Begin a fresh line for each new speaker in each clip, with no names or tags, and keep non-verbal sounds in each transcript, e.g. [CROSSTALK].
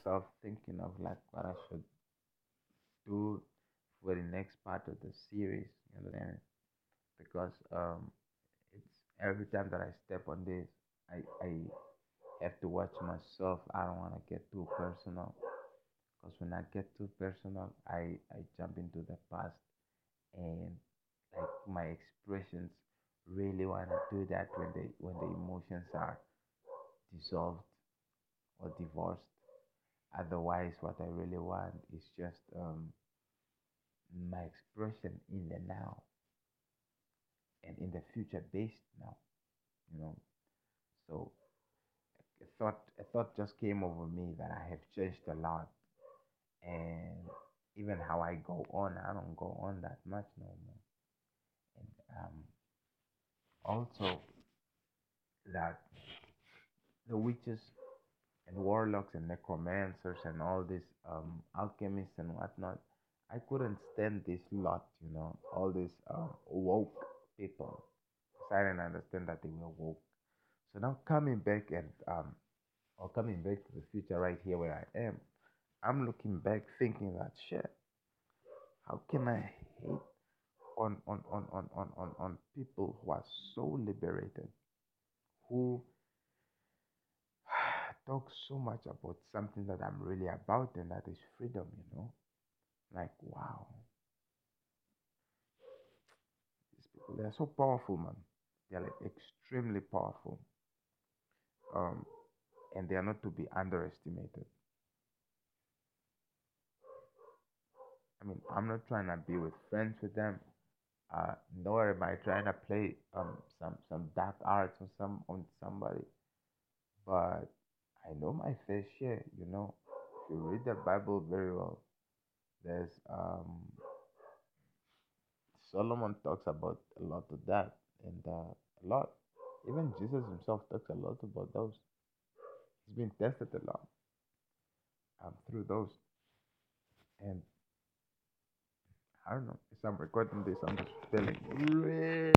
myself thinking of like what I should do for the next part of the series, you know, because um, it's every time that I step on this, I I have to watch myself. I don't want to get too personal, because when I get too personal, I I jump into the past and like my expressions really want to do that when they when the emotions are dissolved or divorced. Otherwise, what I really want is just um, my expression in the now and in the future based now. You know, so a thought a thought just came over me that I have changed a lot, and even how I go on, I don't go on that much no more. And um, also that the witches and warlocks and necromancers and all these um, alchemists and whatnot, I couldn't stand this lot, you know, all these um, woke people. Because I didn't understand that they were woke. So now coming back and um, or coming back to the future right here where I am, I'm looking back thinking that shit. How can I hate on on on on on on, on people who are so liberated, who talk so much about something that I'm really about, and that is freedom, you know? Like, wow. These people, they're so powerful, man. They're like extremely powerful. Um, and they are not to be underestimated. I mean, I'm not trying to be with friends with them, uh, nor am I trying to play um some some dark arts on some on somebody. But I know my fair share, you know. If you read the Bible very well, there's um Solomon talks about a lot of that, and uh, a lot. Even Jesus himself talks a lot about those. He's been tested a lot um, through those, and I don't know. As I'm recording this, I'm just feeling really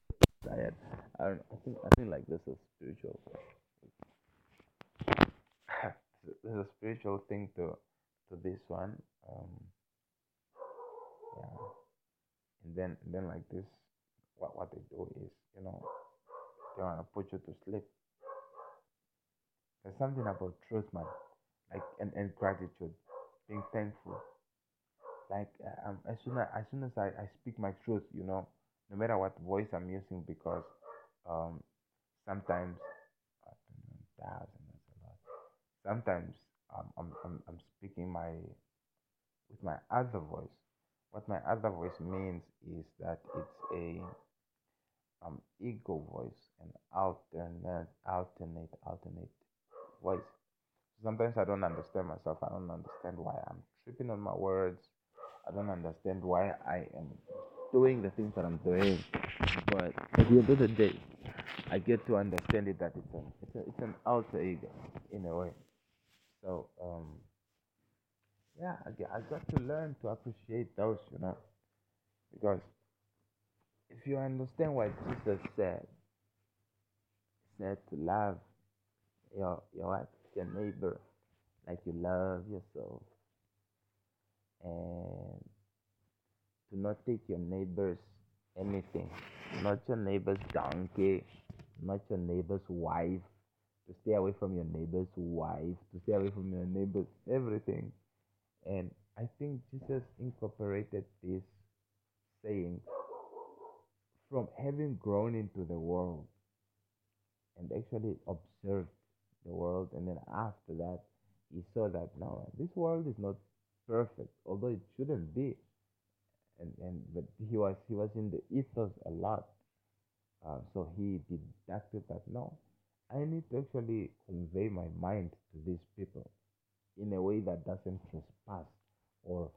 tired. I don't. I think. I think like this is spiritual. There's a spiritual thing to to this one. Um, yeah. And then then like this, what what they do is, you know, they wanna put you to sleep. There's something about truth, man. Like and, and gratitude, being thankful. Like uh, um, as soon as as soon as I, I speak my truth, you know, no matter what voice I'm using, because um sometimes I don't know, thousand that's a lot. Sometimes I'm, I'm I'm speaking my with my other voice. What my other voice means is that it's a um ego voice, an alternate alternate alternate voice. Sometimes I don't understand myself. I don't understand why I'm tripping on my words. I don't understand why I am doing the things that I'm doing. But at the end of the day, I get to understand it that it's an it's, a, it's an alter ego in a way. So um yeah, I, I got to learn to appreciate those, you know, because if you understand what Jesus said, he said to love your your what your neighbor like you love yourself, and to not take your neighbor's anything, not your neighbor's donkey, not your neighbor's wife, to stay away from your neighbor's wife, to stay away from your neighbor's everything. And I think Jesus incorporated this saying from having grown into the world and actually observed the world. And then after that, he saw that no, this world is not perfect, although it shouldn't be. And, and but he was he was in the ethos a lot uh, so he deducted that no, I need to actually convey my mind to these people in a way that doesn't trespass or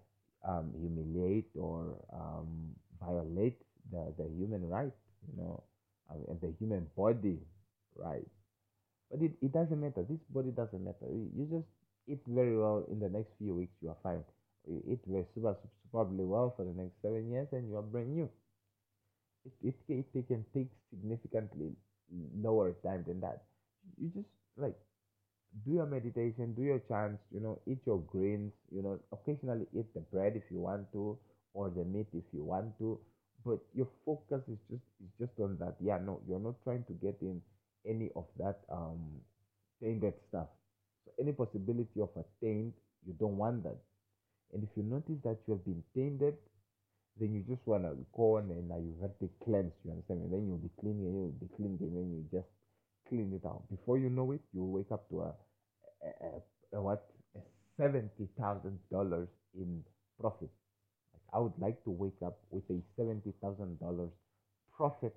um, humiliate or um, violate the, the human right, you know, um, and the human body right. But it, it doesn't matter. This body doesn't matter. You just eat very well in the next few weeks, you are fine. You eat very super, superbly well for the next seven years and you are brand new. It, it, it can take significantly lower time than that. You just like do your meditation, do your chants, you know, eat your greens, you know, occasionally eat the bread if you want to, or the meat if you want to. But your focus is just is just on that. Yeah, no, you're not trying to get in any of that um tainted stuff. So any possibility of a taint, you don't want that. And if you notice that you have been tainted, then you just want to go on and uh, you have to cleanse, you understand? And then you'll be cleaning and you'll be cleaning and then you just clean it out. Before you know it, you'll wake up to a, a, a, a what? A $70,000 in profit. Like I would like to wake up with a $70,000 profit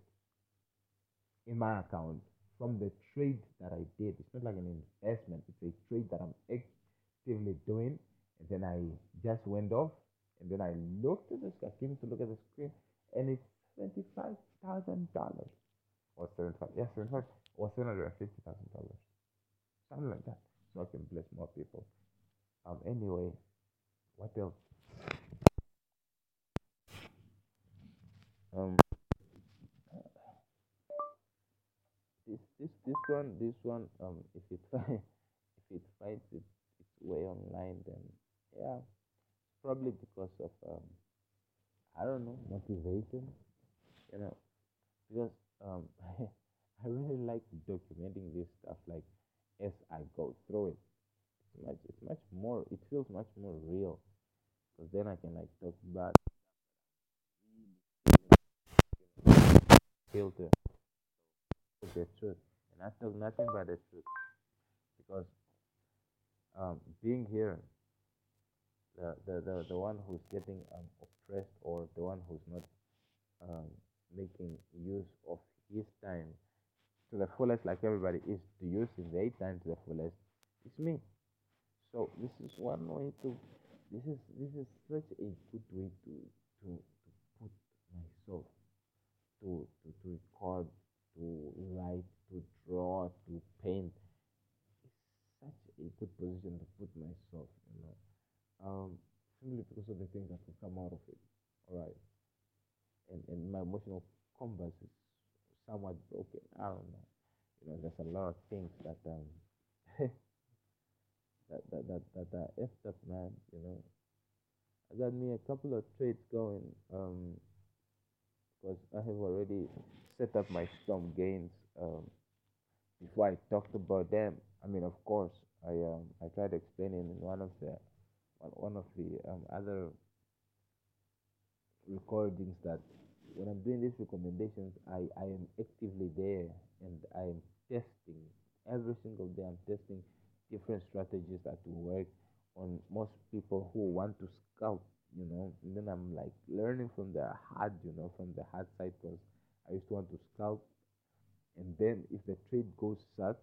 in my account from the trade that I did. It's not like an investment, it's a trade that I'm actively doing. And then I just went off and then I looked at the I came to look at the screen, and it's $75,000 or 75 yeah, 75 or $750,000. Something like that. So I can bless more people. Um, anyway, what else? Um, this this this one this one um if it [LAUGHS] if it finds it its way online then yeah probably because of um I don't know motivation you know because um [LAUGHS] I really like documenting this stuff like as I go through it. It's much it's much more it feels much more real. Because then I can like talk about filter the truth. And I talk nothing but the truth. Because um being here the, the, the, the one who's getting um, oppressed or the one who's not um, making use of his time to the fullest like everybody is to using their time to the fullest it's me. So this is one way to this is this is such a good way to to, to put myself to, to to record to write to draw to paint. It's such a good position to put myself you know um, simply because of the things that will come out of it. All right, and and my emotional compass is somewhat broken. I don't know. You know, there's a lot of things that um [LAUGHS] that that that that are effed up, man. You know, I got me a couple of trades going. Um, because I have already set up my storm gains. Um, before I talked about them, I mean, of course, I um I tried explaining in one of the one of the um, other recordings that when I'm doing these recommendations, I, I am actively there and I am testing every single day. I'm testing different strategies that will work on most people who want to scout, you know. And then I'm like learning from the hard, you know, from the hard side because I used to want to scout. And then if the trade goes south,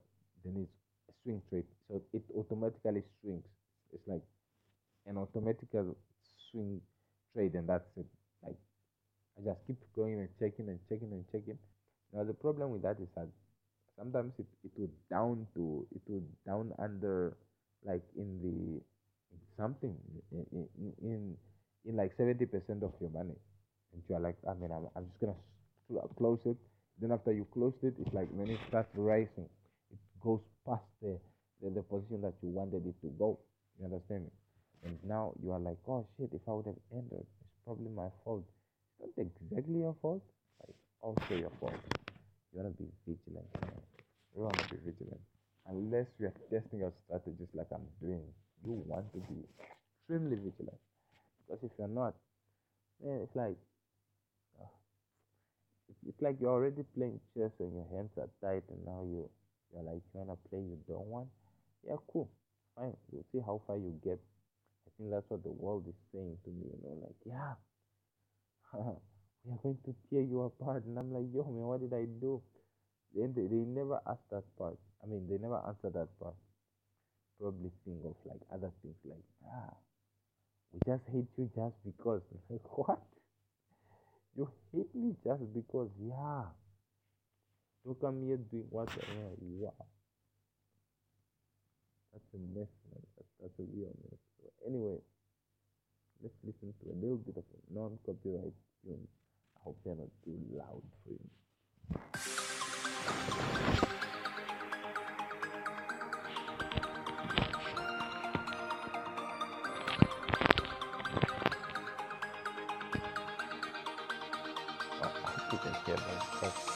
Come here me doing what you want. That's a mess, man. That's, that's a real mess. So anyway, let's listen to a little bit of a non-copyright tune. I hope they're not too loud for you.
Oh, you
can hear them.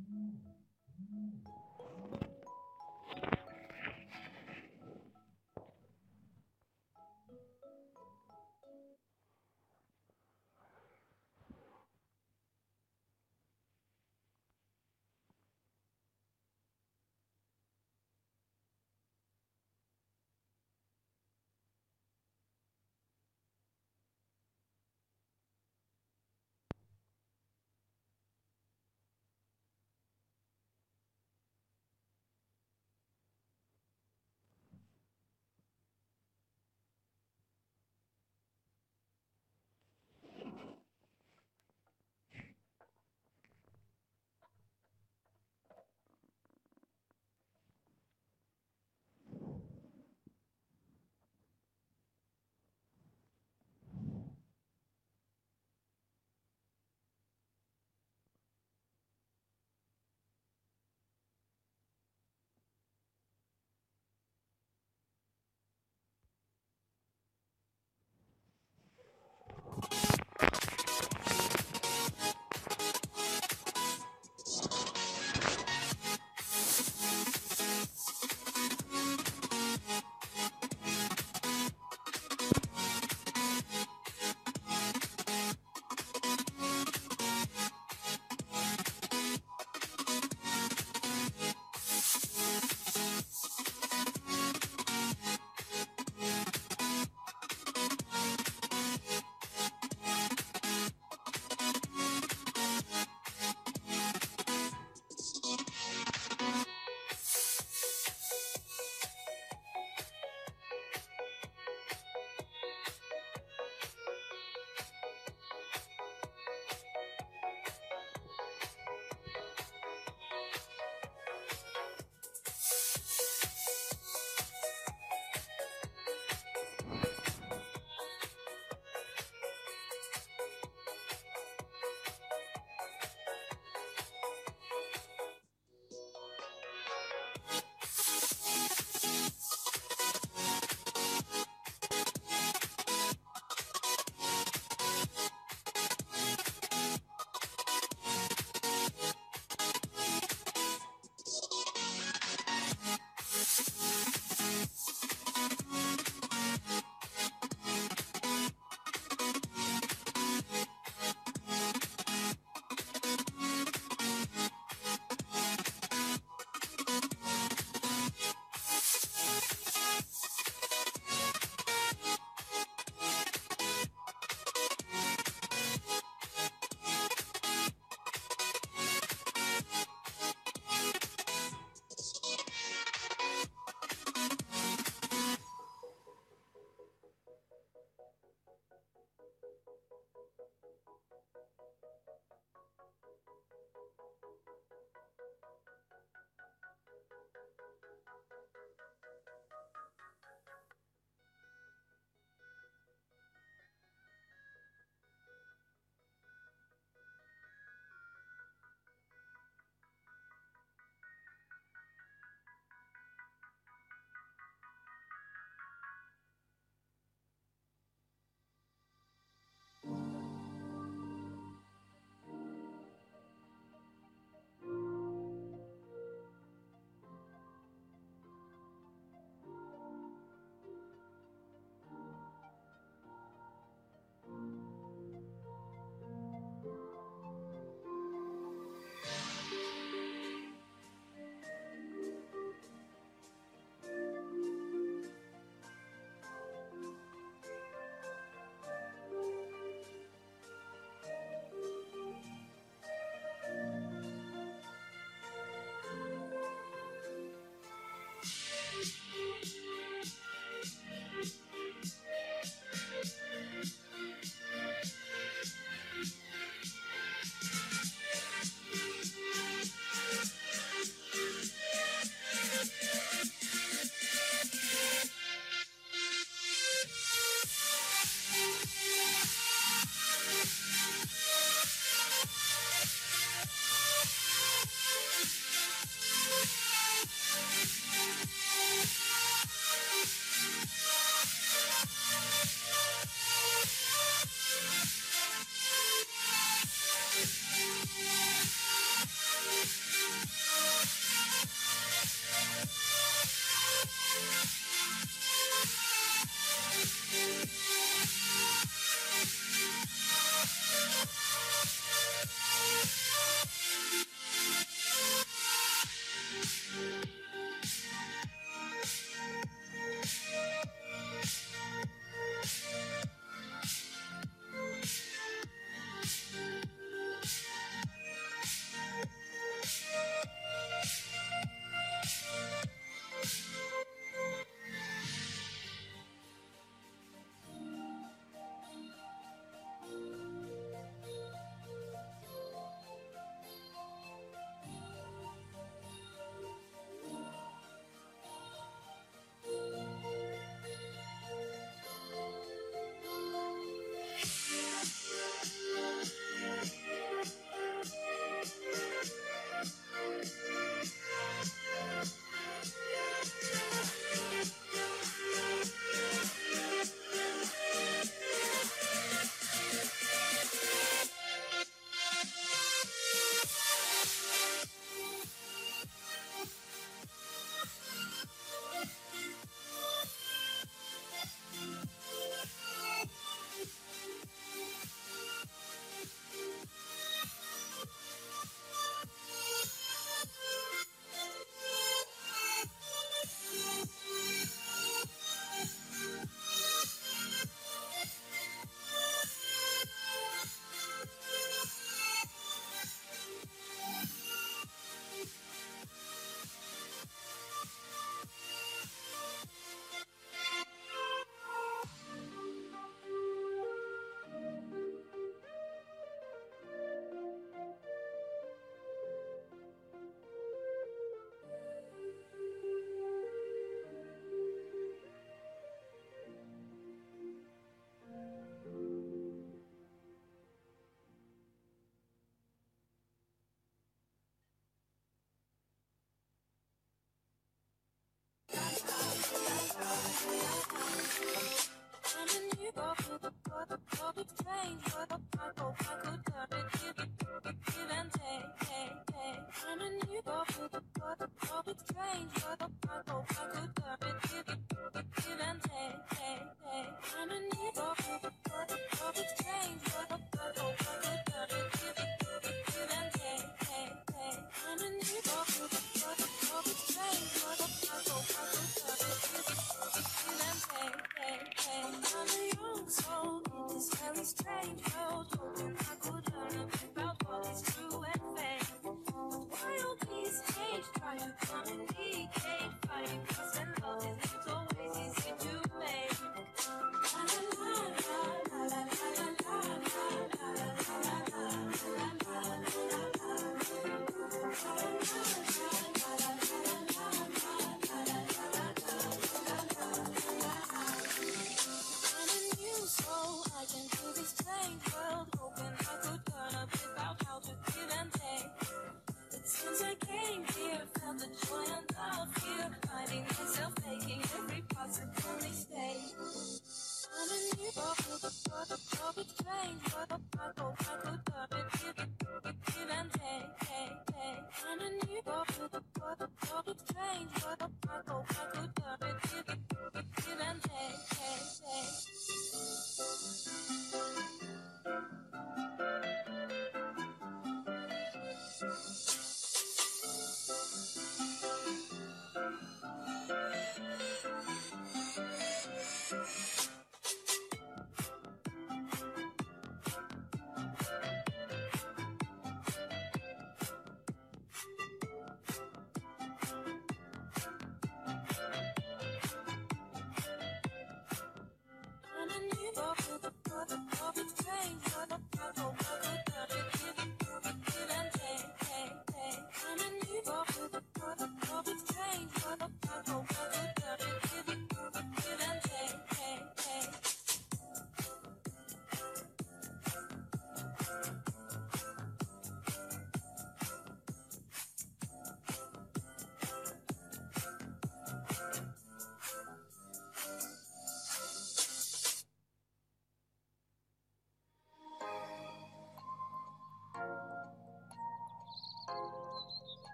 Mm-hmm.